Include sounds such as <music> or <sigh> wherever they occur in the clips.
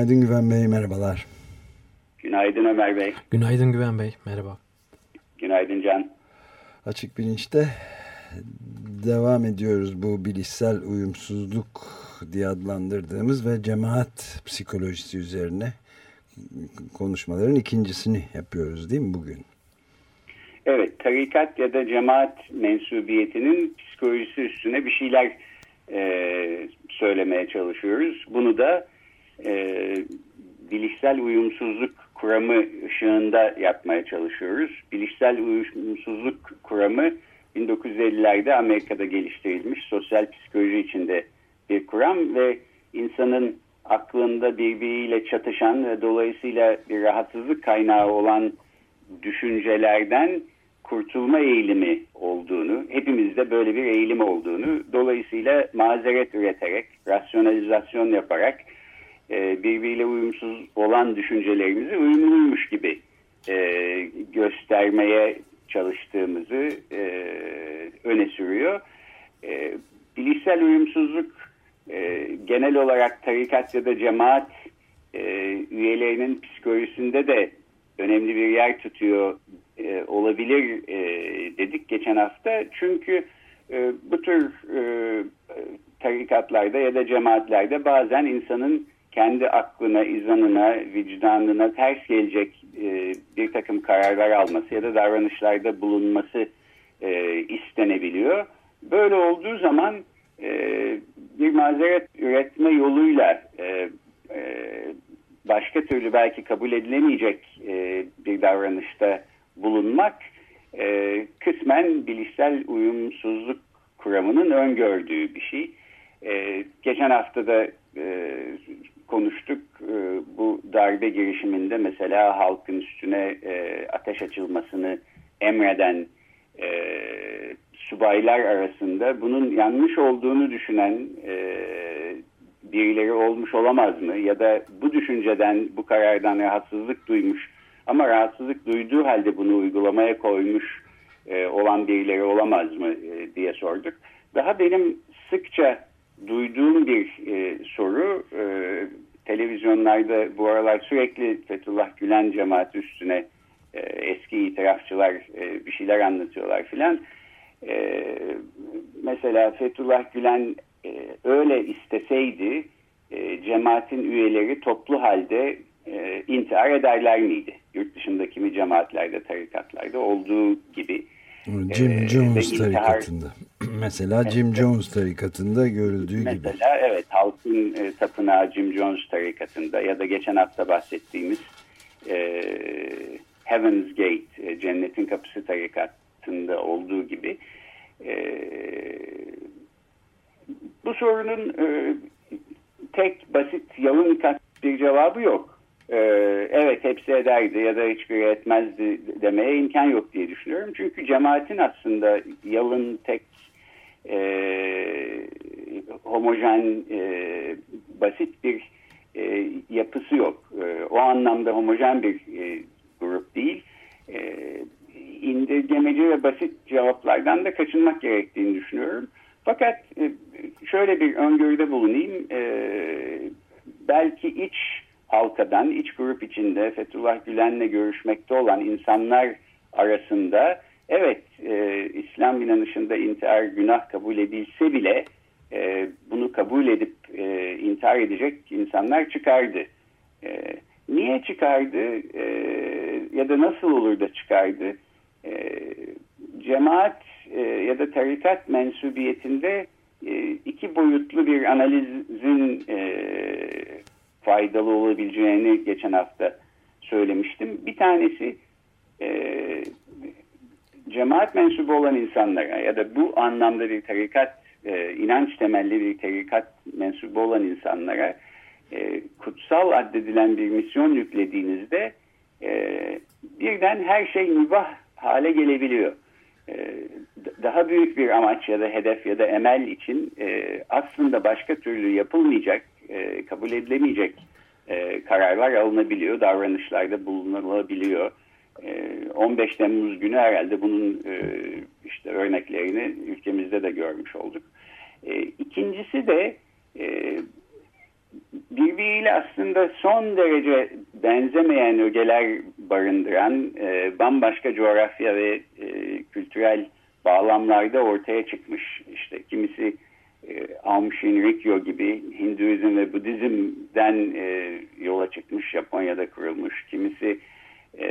Günaydın Güven Bey, merhabalar. Günaydın Ömer Bey. Günaydın Güven Bey, merhaba. Günaydın Can. Açık bilinçte devam ediyoruz bu bilişsel uyumsuzluk diye adlandırdığımız ve cemaat psikolojisi üzerine konuşmaların ikincisini yapıyoruz değil mi bugün? Evet, tarikat ya da cemaat mensubiyetinin psikolojisi üstüne bir şeyler e, söylemeye çalışıyoruz. Bunu da e, bilişsel uyumsuzluk kuramı ışığında yapmaya çalışıyoruz. Bilişsel uyumsuzluk kuramı 1950'lerde Amerika'da geliştirilmiş sosyal psikoloji içinde bir kuram ve insanın aklında birbiriyle çatışan ve dolayısıyla bir rahatsızlık kaynağı olan düşüncelerden kurtulma eğilimi olduğunu, hepimizde böyle bir eğilim olduğunu, dolayısıyla mazeret üreterek, rasyonalizasyon yaparak e, birbiriyle uyumsuz olan düşüncelerimizi uyumluymuş gibi e, göstermeye çalıştığımızı e, öne sürüyor. E, bilişsel uyumsuzluk genel olarak tarikat ya da cemaat üyelerinin psikolojisinde de önemli bir yer tutuyor olabilir dedik geçen hafta. Çünkü bu tür e, tarikatlarda ya da cemaatlerde bazen insanın kendi aklına, izanına, vicdanına ters gelecek e, bir takım kararlar alması ya da davranışlarda bulunması e, istenebiliyor. Böyle olduğu zaman e, bir mazeret üretme yoluyla e, e, başka türlü belki kabul edilemeyecek e, bir davranışta bulunmak e, kısmen bilişsel uyumsuzluk kuramının öngördüğü bir şey. E, geçen hafta da e, konuştuk e, bu darbe girişiminde mesela halkın üstüne e, ateş açılmasını emreden e, subaylar arasında bunun yanlış olduğunu düşünen e, birileri olmuş olamaz mı? Ya da bu düşünceden, bu karardan rahatsızlık duymuş ama rahatsızlık duyduğu halde bunu uygulamaya koymuş olan birileri olamaz mı diye sorduk. Daha benim sıkça duyduğum bir e, soru e, televizyonlarda bu aralar sürekli Fethullah Gülen cemaati üstüne e, eski itirafçılar e, bir şeyler anlatıyorlar filan. E, mesela Fethullah Gülen e, öyle isteseydi e, cemaatin üyeleri toplu halde e, intihar ederler miydi? Yurt dışındaki kimi cemaatlerde, tarikatlarda olduğu gibi. Jim e, Jones tarikatında. <clears throat> Mesela Jim Jones tarikatında görüldüğü mesela, gibi. Mesela evet halkın e, tapınağı Jim Jones tarikatında ya da geçen hafta bahsettiğimiz e, Heaven's Gate, e, Cennetin Kapısı tarikatında olduğu gibi e, bu sorunun e, tek basit yalın kat bir cevabı yok. E, evet hepsi ederdi ya da hiçbiri etmezdi demeye imkan yok diye düşünüyorum. Çünkü cemaatin aslında yalın tek e, homojen e, basit bir e, yapısı yok. E, o anlamda homojen bir e, grup değil. E, indirgemeci ve basit cevaplardan da kaçınmak gerektiğini düşünüyorum. Fakat e, şöyle bir öngörüde bulunayım. E, belki iç halkadan, iç grup içinde Fethullah Gülen'le görüşmekte olan insanlar arasında evet İslam inanışında intihar günah kabul edilse bile e, bunu kabul edip e, intihar edecek insanlar çıkardı. E, niye çıkardı e, ya da nasıl olur da çıkardı? E, cemaat e, ya da tarikat mensubiyetinde e, iki boyutlu bir analizin e, faydalı olabileceğini geçen hafta söylemiştim. Bir tanesi cemaat mensubu olan insanlara ya da bu anlamda bir tarikat, e, inanç temelli bir tarikat mensubu olan insanlara e, kutsal addedilen bir misyon yüklediğinizde e, birden her şey mübah hale gelebiliyor. E, daha büyük bir amaç ya da hedef ya da emel için e, aslında başka türlü yapılmayacak, e, kabul edilemeyecek e, kararlar alınabiliyor, davranışlarda bulunulabiliyor. 15 Temmuz günü herhalde bunun işte örneklerini ülkemizde de görmüş olduk. İkincisi de birbiriyle aslında son derece benzemeyen ögeler barındıran bambaşka coğrafya ve kültürel bağlamlarda ortaya çıkmış. İşte kimisi e, Aum Shinrikyo gibi Hinduizm ve Budizm'den e, yola çıkmış Japonya'da kurulmuş. Kimisi e,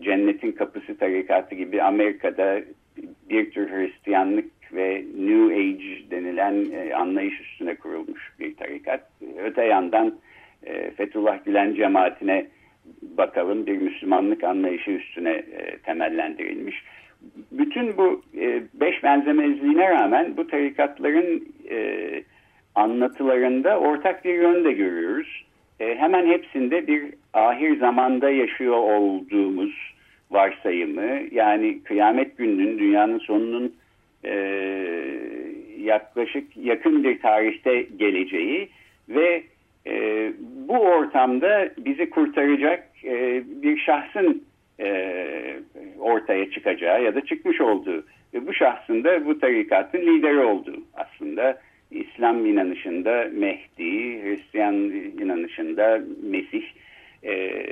Cennetin Kapısı tarikatı gibi Amerika'da bir tür Hristiyanlık ve New Age denilen e, anlayış üstüne kurulmuş bir tarikat. Öte yandan e, Fethullah Gülen cemaatine bakalım bir Müslümanlık anlayışı üstüne e, temellendirilmiş bütün bu beş benzemezliğine rağmen bu tarikatların anlatılarında ortak bir yön de görüyoruz. Hemen hepsinde bir ahir zamanda yaşıyor olduğumuz varsayımı yani kıyamet gününün dünyanın sonunun e, yaklaşık yakın bir tarihte geleceği ve e, bu ortamda bizi kurtaracak e, bir şahsın e, ortaya çıkacağı ya da çıkmış olduğu ve bu şahsın da bu tarikatın lideri olduğu. Aslında İslam inanışında Mehdi, Hristiyan inanışında Mesih e,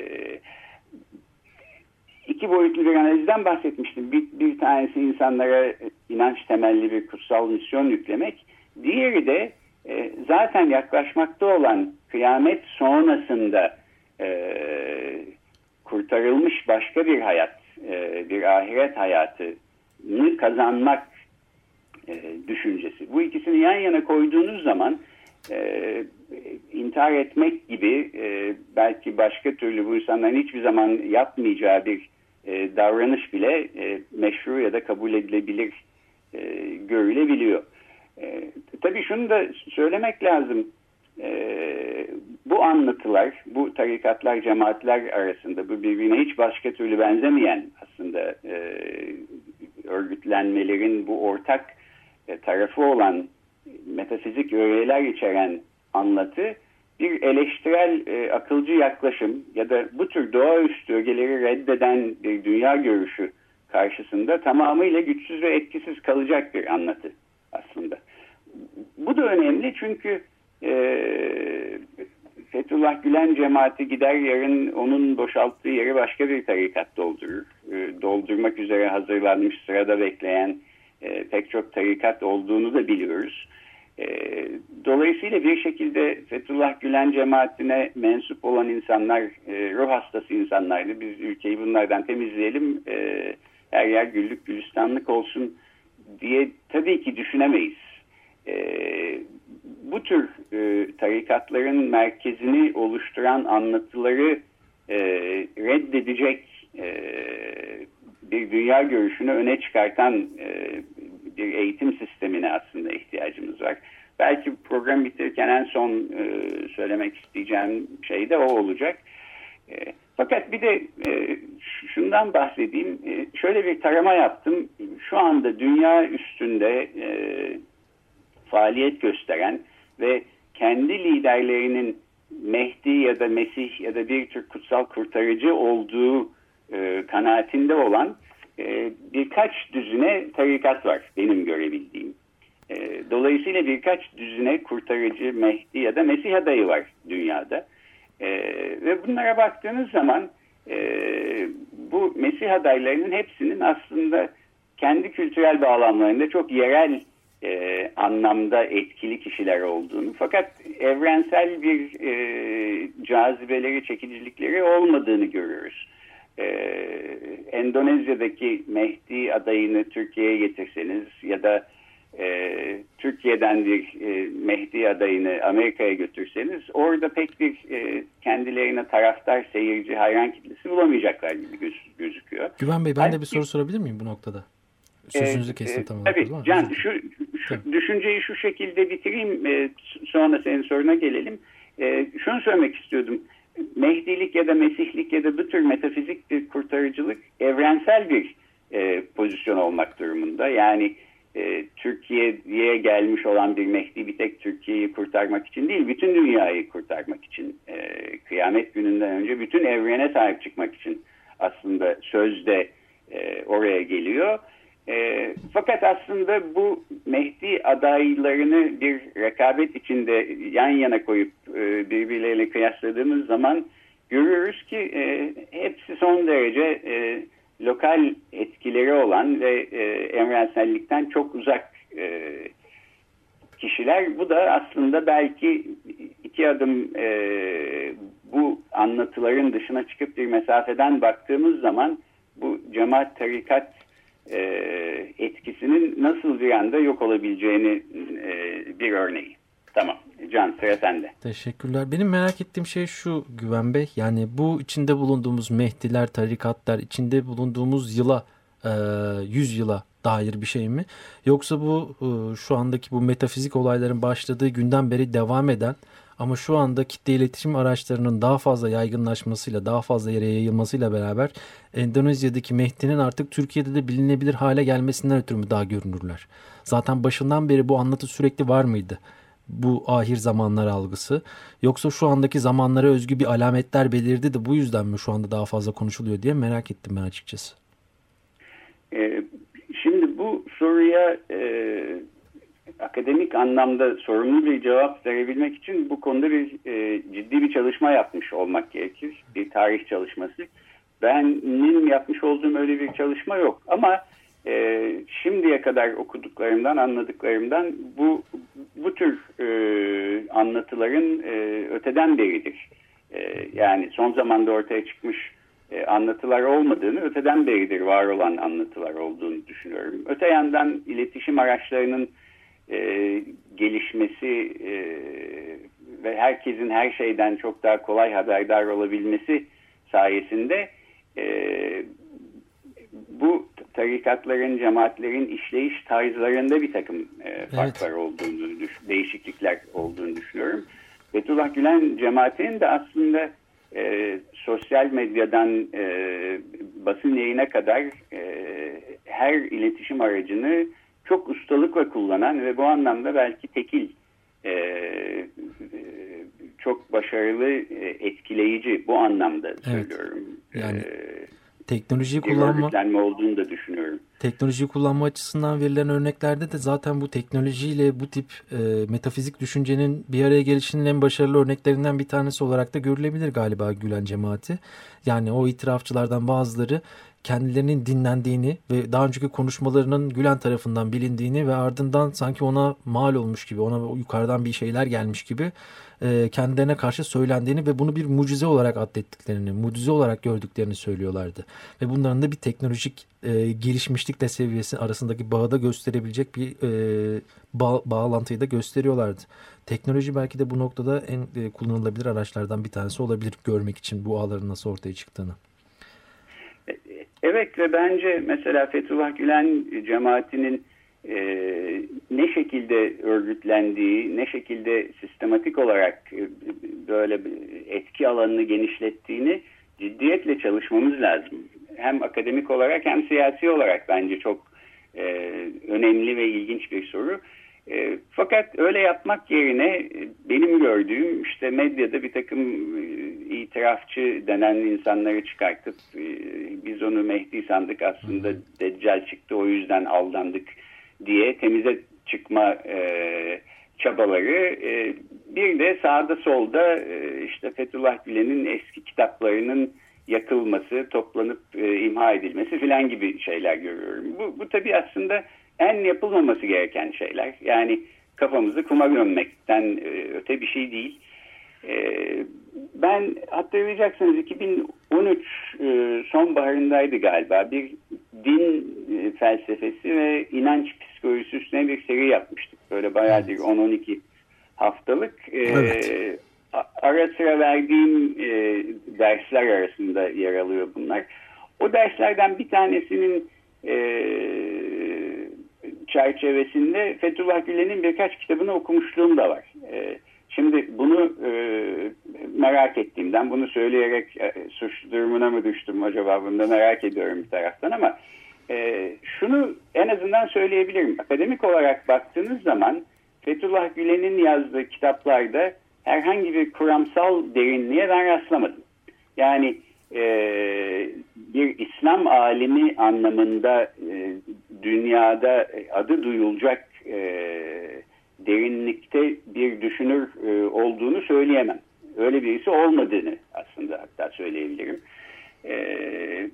iki boyutlu bir analizden bahsetmiştim. Bir, bir tanesi insanlara inanç temelli bir kutsal misyon yüklemek. Diğeri de e, zaten yaklaşmakta olan kıyamet sonrasında e, kurtarılmış başka bir hayat, e, bir ahiret hayatını kazanmak e, düşüncesi. Bu ikisini yan yana koyduğunuz zaman e, intihar etmek gibi belki başka türlü bu insanların hiçbir zaman yapmayacağı bir davranış bile meşru ya da kabul edilebilir görülebiliyor. tabii şunu da söylemek lazım e, bu anlatılar, bu tarikatlar, cemaatler arasında bu birbirine hiç başka türlü benzemeyen aslında e, örgütlenmelerin bu ortak e, tarafı olan metafizik öğeler içeren anlatı bir eleştirel e, akılcı yaklaşım ya da bu tür doğaüstü ögeleri reddeden bir dünya görüşü karşısında tamamıyla güçsüz ve etkisiz kalacak bir anlatı aslında. Bu da önemli çünkü e, Fethullah Gülen cemaati gider yarın onun boşalttığı yeri başka bir tarikat doldurur. E, doldurmak üzere hazırlanmış sırada bekleyen e, pek çok tarikat olduğunu da biliyoruz. E, dolayısıyla bir şekilde Fethullah Gülen cemaatine mensup olan insanlar e, ruh hastası insanlardı. Biz ülkeyi bunlardan temizleyelim her yer güllük gülistanlık olsun diye tabii ki düşünemeyiz. Bu tür e, tarikatların merkezini oluşturan anlatıları reddedecek bir dünya görüşünü öne çıkartan e, bir eğitim sistemine aslında ihtiyacımız var. Belki program bitirirken en son e, söylemek isteyeceğim şey de o olacak. E, fakat bir de şundan bahsedeyim. Şöyle bir tarama yaptım. Şu anda dünya üstünde faaliyet gösteren ve kendi liderlerinin Mehdi ya da Mesih ya da bir tür kutsal kurtarıcı olduğu e, kanaatinde olan e, birkaç düzine tarikat var benim görebildiğim. E, dolayısıyla birkaç düzine kurtarıcı Mehdi ya da Mesih adayı var dünyada. E, ve bunlara baktığınız zaman bu Mesih adaylarının hepsinin aslında kendi kültürel bağlamlarında çok yerel anlamda etkili kişiler olduğunu fakat evrensel bir cazibeleri, çekicilikleri olmadığını görüyoruz. E, Endonezya'daki Mehdi adayını Türkiye'ye getirseniz ya da e, Türkiye'den bir e, Mehdi adayını Amerika'ya götürseniz orada pek bir e, kendilerine taraftar, seyirci, hayran kitlesi bulamayacaklar gibi göz, gözüküyor. Güven Bey ben de bir soru sorabilir miyim bu noktada? Sözünüzü kestim e, tamam. Tabii Can şu, şu, düşünceyi şu şekilde bitireyim e, sonra senin soruna gelelim. E, şunu söylemek istiyordum. Mehdilik ya da Mesihlik ya da bu tür metafizik bir kurtarıcılık evrensel bir e, pozisyon olmak durumunda. Yani e, Türkiye'ye gelmiş olan bir Mehdi bir tek Türkiye'yi kurtarmak için değil, bütün dünyayı kurtarmak için, e, kıyamet gününden önce bütün evrene sahip çıkmak için aslında sözde e, oraya geliyor. Fakat aslında bu Mehdi adaylarını bir rekabet içinde yan yana koyup e, birbirleriyle kıyasladığımız zaman görüyoruz ki e, hepsi son derece e, lokal etkileri olan ve e, evrensellikten çok uzak e, kişiler. Bu da aslında belki iki adım e, bu anlatıların dışına çıkıp bir mesafeden baktığımız zaman bu cemaat tarikat e, etkisinin nasıl bir anda yok olabileceğini e, bir örneği. Tamam. Can sıra sende. Teşekkürler. Benim merak ettiğim şey şu Güven Bey. Yani bu içinde bulunduğumuz Mehdiler, tarikatlar, içinde bulunduğumuz yıla, e, 100 yıla dair bir şey mi? Yoksa bu e, şu andaki bu metafizik olayların başladığı günden beri devam eden ama şu anda kitle iletişim araçlarının daha fazla yaygınlaşmasıyla, daha fazla yere yayılmasıyla beraber Endonezya'daki Mehdi'nin artık Türkiye'de de bilinebilir hale gelmesinden ötürü mü daha görünürler? Zaten başından beri bu anlatı sürekli var mıydı? bu ahir zamanlar algısı yoksa şu andaki zamanlara özgü bir alametler belirdi de bu yüzden mi şu anda daha fazla konuşuluyor diye merak ettim ben açıkçası. Ee, şimdi bu soruya e, akademik anlamda sorumlu bir cevap verebilmek için bu konuda bir e, ciddi bir çalışma yapmış olmak gerekir. Bir tarih çalışması. Benim yapmış olduğum öyle bir çalışma yok ama e, şimdiye kadar okuduklarımdan, anladıklarımdan bu bu tür e, anlatıların e, öteden beridir. E, yani son zamanda ortaya çıkmış e, anlatılar olmadığını, öteden beridir var olan anlatılar olduğunu düşünüyorum. Öte yandan iletişim araçlarının e, gelişmesi e, ve herkesin her şeyden çok daha kolay haberdar olabilmesi sayesinde e, bu tarikatların, cemaatlerin işleyiş tarzlarında bir takım e, farklar evet. olduğunu, değişiklikler olduğunu düşünüyorum. Fethullah Gülen cemaatinin de aslında e, sosyal medyadan e, basın yayına kadar e, her iletişim aracını çok ustalıkla kullanan ve bu anlamda belki tekil e, çok başarılı, e, etkileyici bu anlamda söylüyorum. Evet. Yani e, teknolojiyi kullanma olduğunu da düşünüyorum. Teknolojiyi kullanma açısından verilen örneklerde de zaten bu teknolojiyle bu tip e, metafizik düşüncenin bir araya gelişinin en başarılı örneklerinden bir tanesi olarak da görülebilir galiba Gülen cemaati. Yani o itirafçılardan bazıları kendilerinin dinlendiğini ve daha önceki konuşmalarının Gülen tarafından bilindiğini ve ardından sanki ona mal olmuş gibi, ona yukarıdan bir şeyler gelmiş gibi e, kendilerine karşı söylendiğini ve bunu bir mucize olarak adettiklerini, mucize olarak gördüklerini söylüyorlardı. Ve bunların da bir teknolojik e, gelişmişlikle seviyesi arasındaki bağı da gösterebilecek bir e, bağ, bağlantıyı da gösteriyorlardı. Teknoloji belki de bu noktada en e, kullanılabilir araçlardan bir tanesi olabilir görmek için bu ağların nasıl ortaya çıktığını. Evet ve bence mesela Fethullah Gülen cemaatinin e, ne şekilde örgütlendiği, ne şekilde sistematik olarak e, böyle etki alanını genişlettiğini ciddiyetle çalışmamız lazım. Hem akademik olarak hem siyasi olarak bence çok e, önemli ve ilginç bir soru. E, fakat öyle yapmak yerine benim gördüğüm işte medyada bir takım e, itirafçı denen insanları çıkartıp e, biz onu Mehdi sandık aslında Deccal çıktı o yüzden aldandık diye temize çıkma e, çabaları e, bir de sağda solda e, işte Fethullah Gülen'in eski kitaplarının yakılması, toplanıp e, imha edilmesi filan gibi şeyler görüyorum. Bu, bu tabii aslında en yapılmaması gereken şeyler. Yani kafamızı kuma gömmekten e, öte bir şey değil. E, ben hatırlayacaksınız 2013 e, sonbaharındaydı galiba bir din felsefesi ve inanç psikolojisi üstüne bir seri yapmıştık. Böyle bayağı bir 10-12 haftalık. Evet. Ara sıra verdiğim e, dersler arasında yer alıyor bunlar. O derslerden bir tanesinin e, çerçevesinde Fethullah Gülen'in birkaç kitabını okumuşluğum da var. E, şimdi bunu e, merak ettiğimden bunu söyleyerek e, suç durumuna mı düştüm acaba bunu da merak ediyorum bir taraftan ama e, şunu en azından söyleyebilirim. Akademik olarak baktığınız zaman Fethullah Gülen'in yazdığı kitaplarda herhangi bir kuramsal derinliğe ben rastlamadım. Yani e, bir İslam alimi anlamında e, dünyada adı duyulacak e, derinlikte bir düşünür e, olduğunu söyleyemem. Öyle birisi olmadığını aslında hatta söyleyebilirim. E,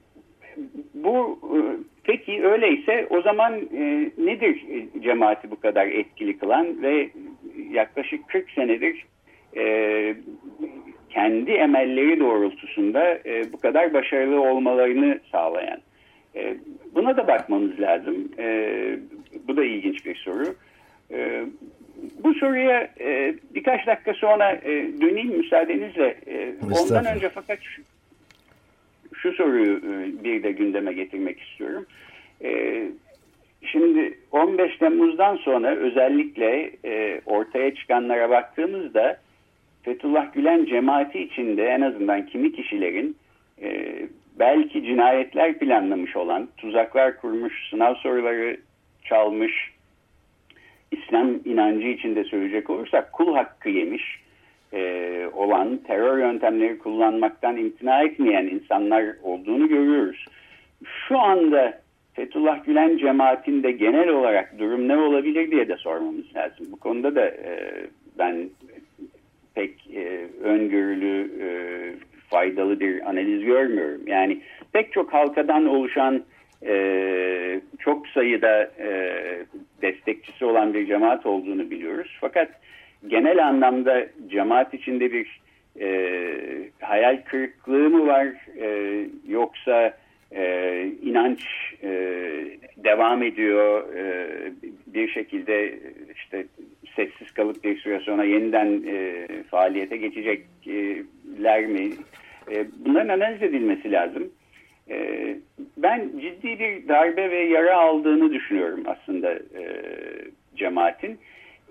bu e, peki öyleyse o zaman e, nedir cemaati bu kadar etkili kılan ve yaklaşık 40 senedir e, kendi emelleri doğrultusunda e, bu kadar başarılı olmalarını sağlayan. E, buna da bakmamız lazım. E, bu da ilginç bir soru. E, bu soruya e, birkaç dakika sonra e, döneyim müsaadenizle. E, ondan önce fakat şu, şu soruyu e, bir de gündeme getirmek istiyorum. E, şimdi 15 Temmuz'dan sonra özellikle e, ortaya çıkanlara baktığımızda Fethullah Gülen cemaati içinde en azından kimi kişilerin e, belki cinayetler planlamış olan, tuzaklar kurmuş, sınav soruları çalmış, İslam inancı içinde söyleyecek olursak kul hakkı yemiş e, olan, terör yöntemleri kullanmaktan imtina etmeyen insanlar olduğunu görüyoruz. Şu anda Fethullah Gülen cemaatinde genel olarak durum ne olabilir diye de sormamız lazım. Bu konuda da e, ben e, öngörülü, e, faydalı bir analiz görmüyorum. Yani pek çok halkadan oluşan e, çok sayıda destekçisi olan bir cemaat olduğunu biliyoruz. Fakat genel anlamda cemaat içinde bir e, hayal kırıklığı mı var e, yoksa e, inanç e, devam ediyor e, bir şekilde işte sessiz kalıp bir süre sonra yeniden e, faaliyete geçecekler mi? E, bunların analiz edilmesi lazım. E, ben ciddi bir darbe ve yara aldığını düşünüyorum aslında e, cemaatin.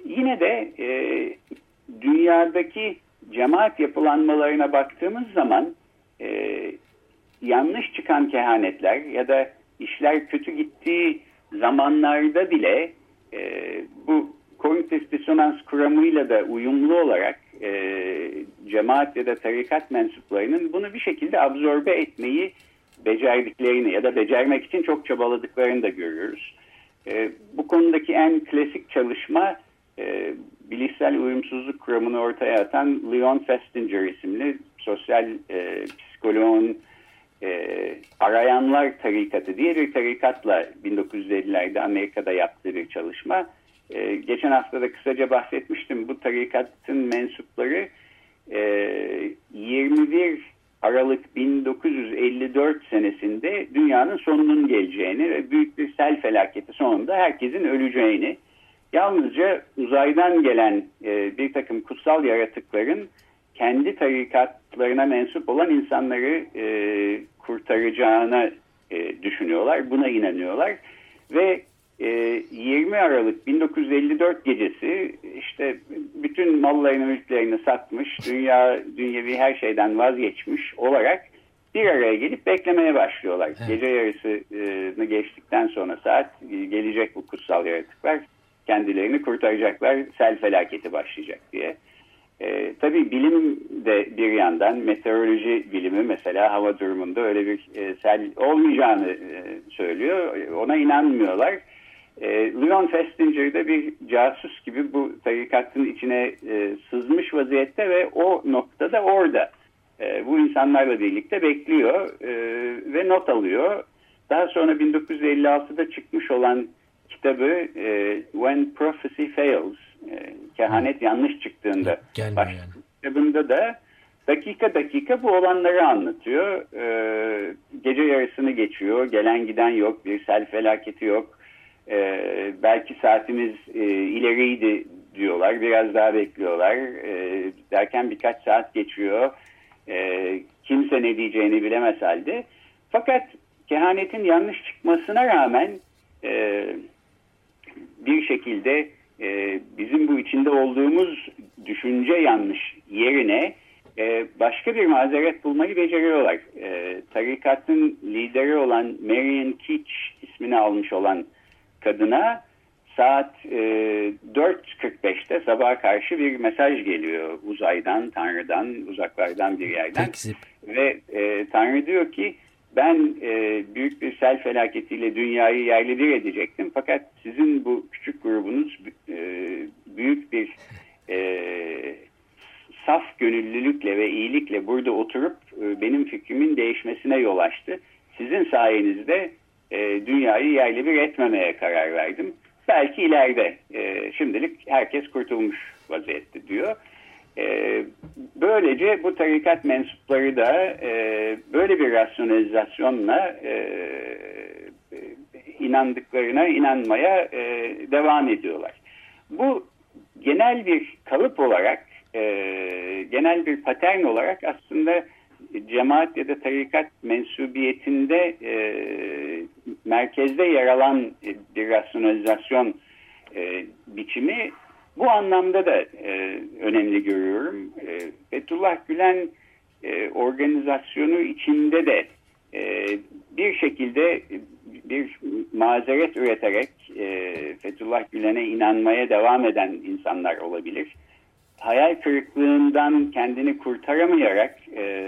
Yine de e, dünyadaki cemaat yapılanmalarına baktığımız zaman e, yanlış çıkan kehanetler ya da işler kötü gittiği zamanlarda bile e, bu kognitif disonans kuramıyla da uyumlu olarak e, cemaat ya da tarikat mensuplarının bunu bir şekilde absorbe etmeyi becerdiklerini ya da becermek için çok çabaladıklarını da görüyoruz. E, bu konudaki en klasik çalışma e, bilişsel uyumsuzluk kuramını ortaya atan Leon Festinger isimli sosyal e, psikoloğun e, Arayanlar Tarikatı diye bir tarikatla 1950'lerde Amerika'da yaptığı bir çalışma. E, geçen hafta da kısaca bahsetmiştim. Bu tarikatın mensupları e, 21 Aralık 1954 senesinde dünyanın sonunun geleceğini ve büyük bir sel felaketi sonunda herkesin öleceğini yalnızca uzaydan gelen e, bir takım kutsal yaratıkların kendi tarikatlarına mensup olan insanları e, kurtaracağına e, düşünüyorlar. Buna inanıyorlar. Ve 20 Aralık 1954 gecesi işte bütün mallarını mülklerini satmış, dünya dünyevi her şeyden vazgeçmiş olarak bir araya gelip beklemeye başlıyorlar. Evet. Gece yarısını geçtikten sonra saat gelecek bu kutsal yaratıklar kendilerini kurtaracaklar, sel felaketi başlayacak diye. E, tabii bilim de bir yandan meteoroloji bilimi mesela hava durumunda öyle bir e, sel olmayacağını e, söylüyor. Ona inanmıyorlar. E, Leon Festinger de bir casus gibi bu tarikatın içine e, sızmış vaziyette ve o noktada orada. E, bu insanlarla birlikte bekliyor e, ve not alıyor. Daha sonra 1956'da çıkmış olan kitabı e, When Prophecy Fails, e, kehanet yanlış çıktığında baş yani. kitabında da dakika dakika bu olanları anlatıyor. E, gece yarısını geçiyor, gelen giden yok, bir sel felaketi yok. E, belki saatimiz e, ileriydi diyorlar, biraz daha bekliyorlar. E, derken birkaç saat geçiyor. E, kimse ne diyeceğini bilemez halde. Fakat kehanetin yanlış çıkmasına rağmen e, bir şekilde e, bizim bu içinde olduğumuz düşünce yanlış yerine e, başka bir mazeret bulmayı beceriyorlar. E, tarikatın lideri olan Marian Keach ismini almış olan kadına saat e, 4.45'te sabaha karşı bir mesaj geliyor uzaydan, Tanrı'dan, uzaklardan bir yerden. Tekzip. Ve e, Tanrı diyor ki ben e, büyük bir sel felaketiyle dünyayı yerle bir edecektim. Fakat sizin bu küçük grubunuz e, büyük bir e, saf gönüllülükle ve iyilikle burada oturup e, benim fikrimin değişmesine yol açtı. Sizin sayenizde e, dünyayı yerle bir etmemeye karar verdim. Belki ileride e, şimdilik herkes kurtulmuş vaziyette diyor. E, böylece bu tarikat mensupları da e, böyle bir rasyonalizasyonla e, e, inandıklarına inanmaya e, devam ediyorlar. Bu genel bir kalıp olarak, e, genel bir patern olarak aslında cemaat ya da tarikat mensubiyetinde e, merkezde yer alan bir rasyonalizasyon e, biçimi bu anlamda da e, önemli görüyorum. E, Fethullah Gülen e, organizasyonu içinde de e, bir şekilde bir mazeret üreterek e, Fethullah Gülen'e inanmaya devam eden insanlar olabilir. Hayal kırıklığından kendini kurtaramayarak e,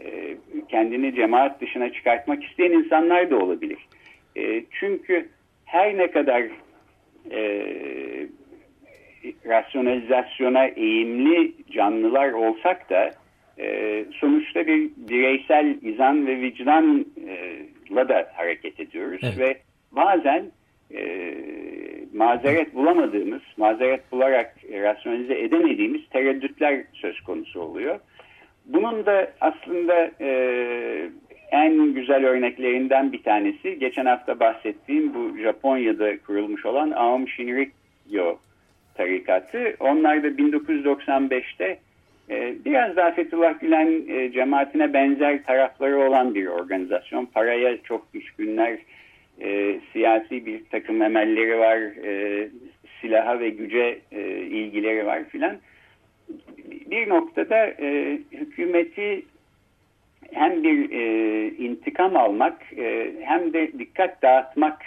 e, kendini cemaat dışına çıkartmak isteyen insanlar da olabilir. E, çünkü her ne kadar e, rasyonalizasyona eğimli canlılar olsak da e, sonuçta bir bireysel izan ve vicdanla da hareket ediyoruz evet. ve bazen e, mazeret bulamadığımız, mazeret bularak rasyonalize edemediğimiz tereddütler söz konusu oluyor. Bunun da aslında e, en güzel örneklerinden bir tanesi geçen hafta bahsettiğim bu Japonya'da kurulmuş olan Aum Shinrikyo tarikatı. Onlar da 1995'te e, biraz daha Fethullah Gülen e, cemaatine benzer tarafları olan bir organizasyon. Paraya çok düşkünler, e, siyasi bir takım emelleri var, e, silaha ve güce e, ilgileri var filan. Bir noktada e, hükümeti hem bir e, intikam almak e, hem de dikkat dağıtmak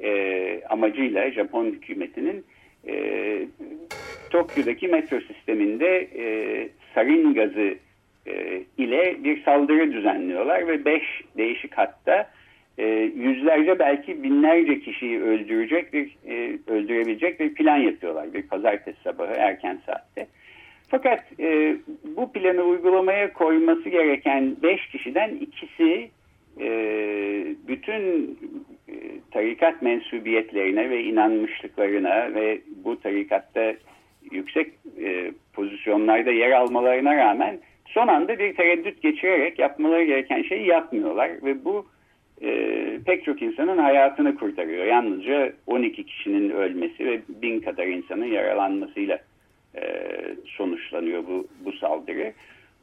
e, amacıyla Japon hükümetinin e, Tokyo'daki metro sisteminde e, sarin gazı e, ile bir saldırı düzenliyorlar ve beş değişik hatta e, yüzlerce belki binlerce kişiyi öldürecek bir e, öldürebilecek bir plan yapıyorlar bir pazartesi sabahı erken saatte. Fakat e, bu planı uygulamaya koyması gereken beş kişiden ikisi e, bütün e, tarikat mensubiyetlerine ve inanmışlıklarına ve bu tarikatta yüksek e, pozisyonlarda yer almalarına rağmen son anda bir tereddüt geçirerek yapmaları gereken şeyi yapmıyorlar ve bu e, pek çok insanın hayatını kurtarıyor. Yalnızca 12 kişinin ölmesi ve bin kadar insanın yaralanmasıyla e, sonuçlanıyor bu, bu saldırı.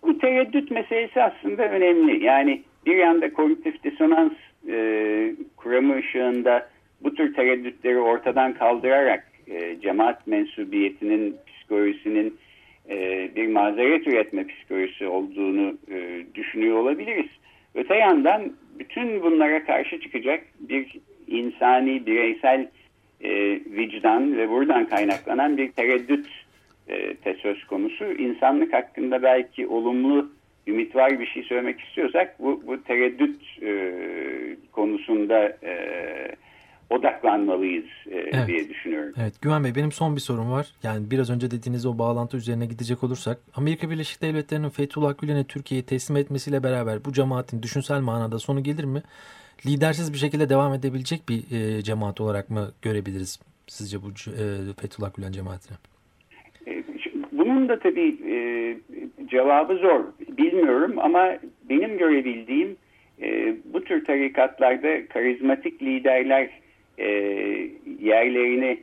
Bu tereddüt meselesi aslında önemli. Yani bir yanda kognitif disonans e, kuramı ışığında bu tür tereddütleri ortadan kaldırarak e, cemaat mensubiyetinin psikolojisinin e, bir mazeret üretme psikolojisi olduğunu e, düşünüyor olabiliriz. Öte yandan bütün bunlara karşı çıkacak bir insani, bireysel e, vicdan ve buradan kaynaklanan bir tereddüt e, söz konusu. İnsanlık hakkında belki olumlu, ümit var bir şey söylemek istiyorsak bu, bu tereddüt e, konusunda e, odaklanmalıyız e, evet. diye düşünüyorum. Evet Güven Bey benim son bir sorum var. Yani biraz önce dediğiniz o bağlantı üzerine gidecek olursak Amerika Birleşik Devletleri'nin Fethullah Gülen'e Türkiye'yi teslim etmesiyle beraber bu cemaatin düşünsel manada sonu gelir mi? Lidersiz bir şekilde devam edebilecek bir e, cemaat olarak mı görebiliriz sizce bu e, Fethullah Gülen cemaatini? Bunun da tabii e, cevabı zor. Bilmiyorum ama benim görebildiğim e, bu tür tarikatlarda karizmatik liderler e, yerlerini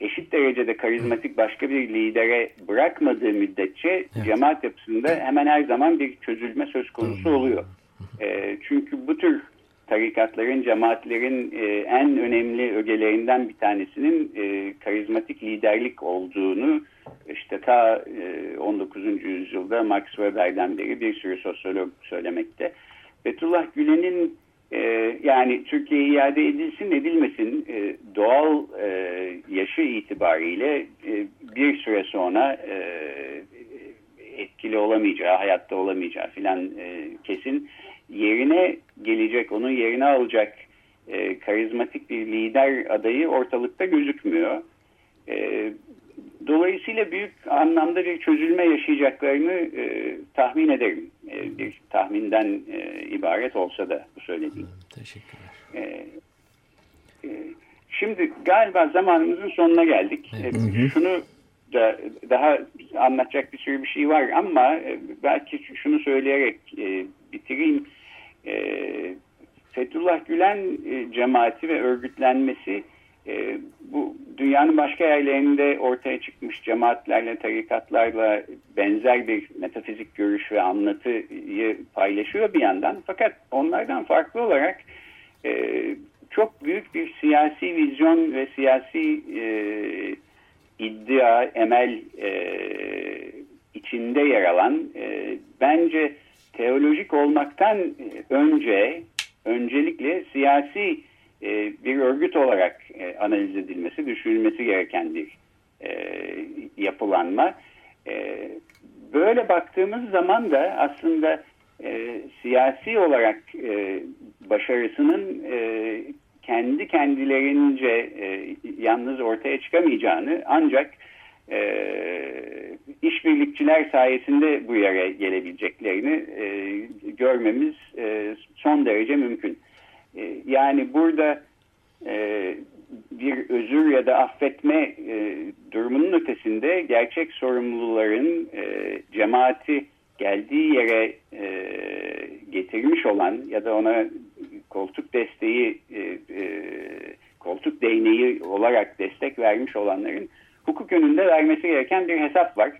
eşit derecede karizmatik başka bir lidere bırakmadığı müddetçe evet. cemaat yapısında hemen her zaman bir çözülme söz konusu oluyor. E, çünkü bu tür tarikatların, cemaatlerin e, en önemli ögelerinden bir tanesinin e, karizmatik liderlik olduğunu işte ta e, 19. yüzyılda Max Weber'den beri bir sürü sosyolog söylemekte. Fethullah Gülen'in e, yani Türkiye'ye iade edilsin edilmesin e, doğal e, yaşı itibariyle e, bir süre sonra e, etkili olamayacağı, hayatta olamayacağı filan e, kesin yerine gelecek, onun yerine alacak e, karizmatik bir lider adayı ortalıkta gözükmüyor. Dolayısıyla büyük anlamda bir çözülme yaşayacaklarını e, tahmin ederim. E, bir tahminden e, ibaret olsa da bu söylediğim. Teşekkürler. E, e, şimdi galiba zamanımızın sonuna geldik. Evet. E, şunu da daha anlatacak bir sürü bir şey var ama e, belki şunu söyleyerek e, bitireyim. E, Fethullah Gülen e, cemaati ve örgütlenmesi e, dünyanın başka yerlerinde ortaya çıkmış cemaatlerle, tarikatlarla benzer bir metafizik görüş ve anlatıyı paylaşıyor bir yandan. Fakat onlardan farklı olarak e, çok büyük bir siyasi vizyon ve siyasi e, iddia, emel e, içinde yer alan e, bence teolojik olmaktan önce öncelikle siyasi e, bir örgüt olarak e, analiz edilmesi, düşünülmesi gereken bir e, yapılanma. Böyle baktığımız zaman da aslında siyasi olarak başarısının kendi kendilerince yalnız ortaya çıkamayacağını ancak işbirlikçiler sayesinde bu yere gelebileceklerini görmemiz son derece mümkün. E, yani burada e, bir özür ya da affetme e, durumunun ötesinde gerçek sorumluların e, cemaati geldiği yere e, getirmiş olan ya da ona koltuk desteği e, e, koltuk değneği olarak destek vermiş olanların hukuk önünde vermesi gereken bir hesap var.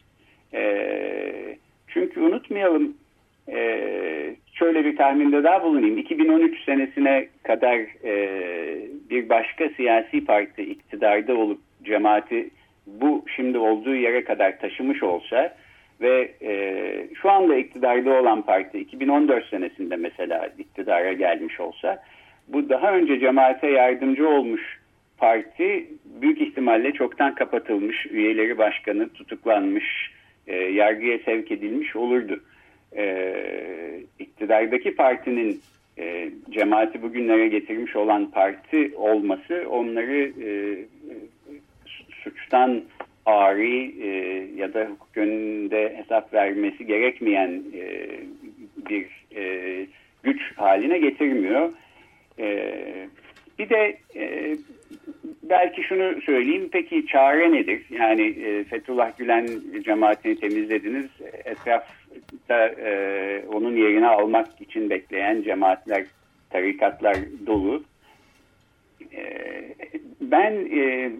E, çünkü unutmayalım e, şöyle bir tahminde daha bulunayım. 2013 senesine kadar e, bir başka siyasi parti iktidarda olup cemaati bu şimdi olduğu yere kadar taşımış olsa ve e, şu anda iktidarda olan parti 2014 senesinde mesela iktidara gelmiş olsa bu daha önce cemaate yardımcı olmuş parti büyük ihtimalle çoktan kapatılmış, üyeleri başkanı tutuklanmış, e, yargıya sevk edilmiş olurdu. E, iktidardaki partinin e, cemaati bugünlere getirmiş olan parti olması onları e, suçtan ari e, ya da hukuk önünde hesap vermesi gerekmeyen e, bir e, güç haline getirmiyor. E, bir de e, belki şunu söyleyeyim. Peki çare nedir? Yani e, Fethullah Gülen cemaatini temizlediniz. Etrafta e, onun yerine almak için bekleyen cemaatler, tarikatlar dolu. E, ben e,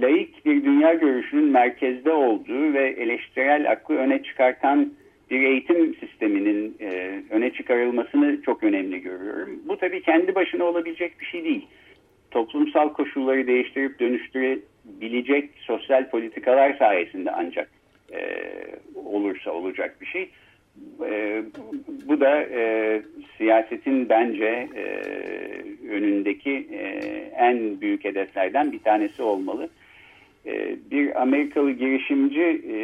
laik bir dünya görüşünün merkezde olduğu ve eleştirel aklı öne çıkartan bir eğitim sisteminin e, öne çıkarılmasını çok önemli görüyorum. Bu tabii kendi başına olabilecek bir şey değil. Toplumsal koşulları değiştirip dönüştürebilecek sosyal politikalar sayesinde ancak e, olursa olacak bir şey. E, bu da e, siyasetin bence e, önündeki e, en büyük hedeflerden bir tanesi olmalı. E, bir Amerikalı girişimci e,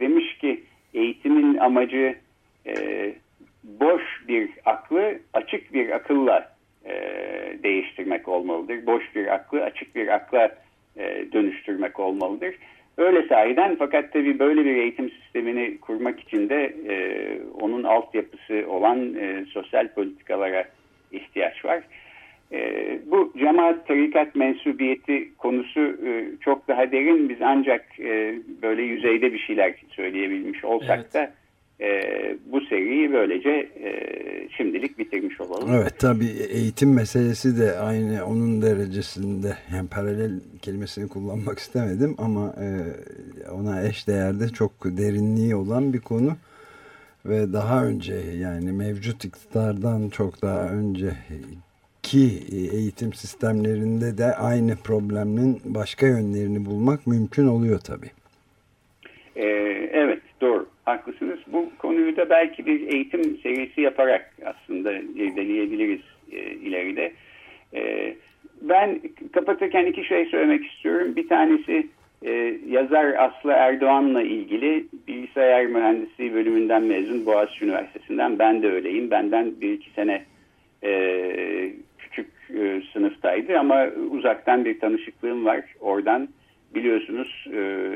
demiş ki eğitimin amacı e, boş bir aklı açık bir akılla e, değiştirmek olmalıdır. Boş bir aklı açık bir akla e, dönüştürmek olmalıdır. Öyle sahiden fakat tabii böyle bir eğitim sistemini kurmak için de e, onun altyapısı olan e, sosyal politikalara ihtiyaç var. E, bu cemaat tarikat mensubiyeti konusu e, çok daha derin. Biz ancak e, böyle yüzeyde bir şeyler söyleyebilmiş olsak evet. da e, bu seriyi böylece e, şimdilik bitirmiş olalım. Evet tabii eğitim meselesi de aynı onun derecesinde yani paralel kelimesini kullanmak istemedim ama e, ona eş değerde çok derinliği olan bir konu. ve daha önce yani mevcut iktidardan çok daha önce ki eğitim sistemlerinde de aynı problemin başka yönlerini bulmak mümkün oluyor tabii. Ee, haklısınız. Bu konuyu da belki bir eğitim serisi yaparak aslında irdeleyebiliriz e, ileride. E, ben kapatırken iki şey söylemek istiyorum. Bir tanesi e, yazar Aslı Erdoğan'la ilgili bilgisayar mühendisliği bölümünden mezun Boğaziçi Üniversitesi'nden. Ben de öyleyim. Benden bir iki sene e, küçük e, sınıftaydı ama uzaktan bir tanışıklığım var. Oradan biliyorsunuz e,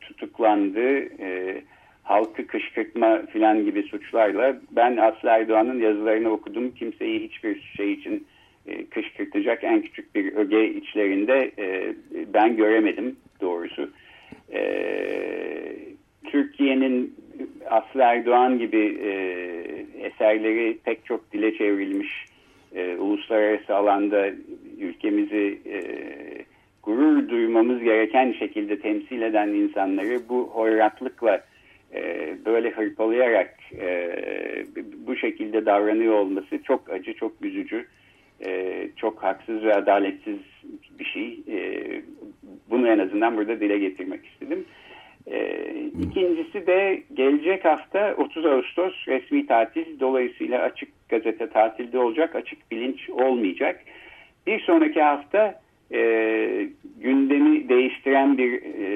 tutuklandı. E, halkı kışkırtma filan gibi suçlarla ben Aslı Erdoğan'ın yazılarını okudum. Kimseyi hiçbir şey için e, kışkırtacak en küçük bir öge içlerinde e, ben göremedim doğrusu. E, Türkiye'nin Aslı Erdoğan gibi e, eserleri pek çok dile çevrilmiş e, uluslararası alanda ülkemizi e, gurur duymamız gereken şekilde temsil eden insanları bu hoyratlıkla e, böyle hırpalayarak e, bu şekilde davranıyor olması çok acı, çok üzücü, e, çok haksız ve adaletsiz bir şey. E, bunu en azından burada dile getirmek istedim. E, ikincisi de gelecek hafta 30 Ağustos resmi tatil. Dolayısıyla açık gazete tatilde olacak, açık bilinç olmayacak. Bir sonraki hafta e, gündemi değiştiren bir e,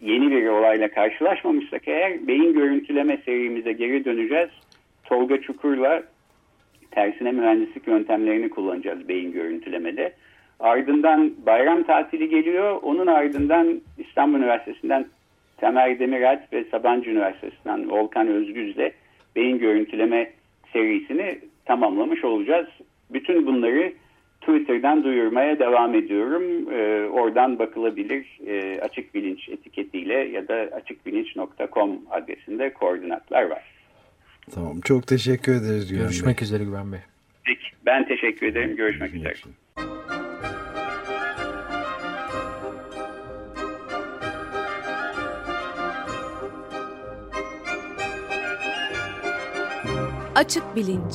yeni bir olayla karşılaşmamışsak eğer beyin görüntüleme serimize geri döneceğiz. Tolga Çukur'la tersine mühendislik yöntemlerini kullanacağız beyin görüntülemede. Ardından bayram tatili geliyor. Onun ardından İstanbul Üniversitesi'nden Temel Demirel ve Sabancı Üniversitesi'nden Volkan Özgüz'le beyin görüntüleme serisini tamamlamış olacağız. Bütün bunları Twitter'dan duyurmaya devam ediyorum. E, oradan bakılabilir e, açık bilinç etiketiyle ya da açıkbilinç.com adresinde koordinatlar var. Tamam çok teşekkür ederiz Güven Görüşmek Bey. üzere Güven Bey. Peki ben teşekkür ederim. Görüşmek, Görüşmek üzere. Açık Bilinç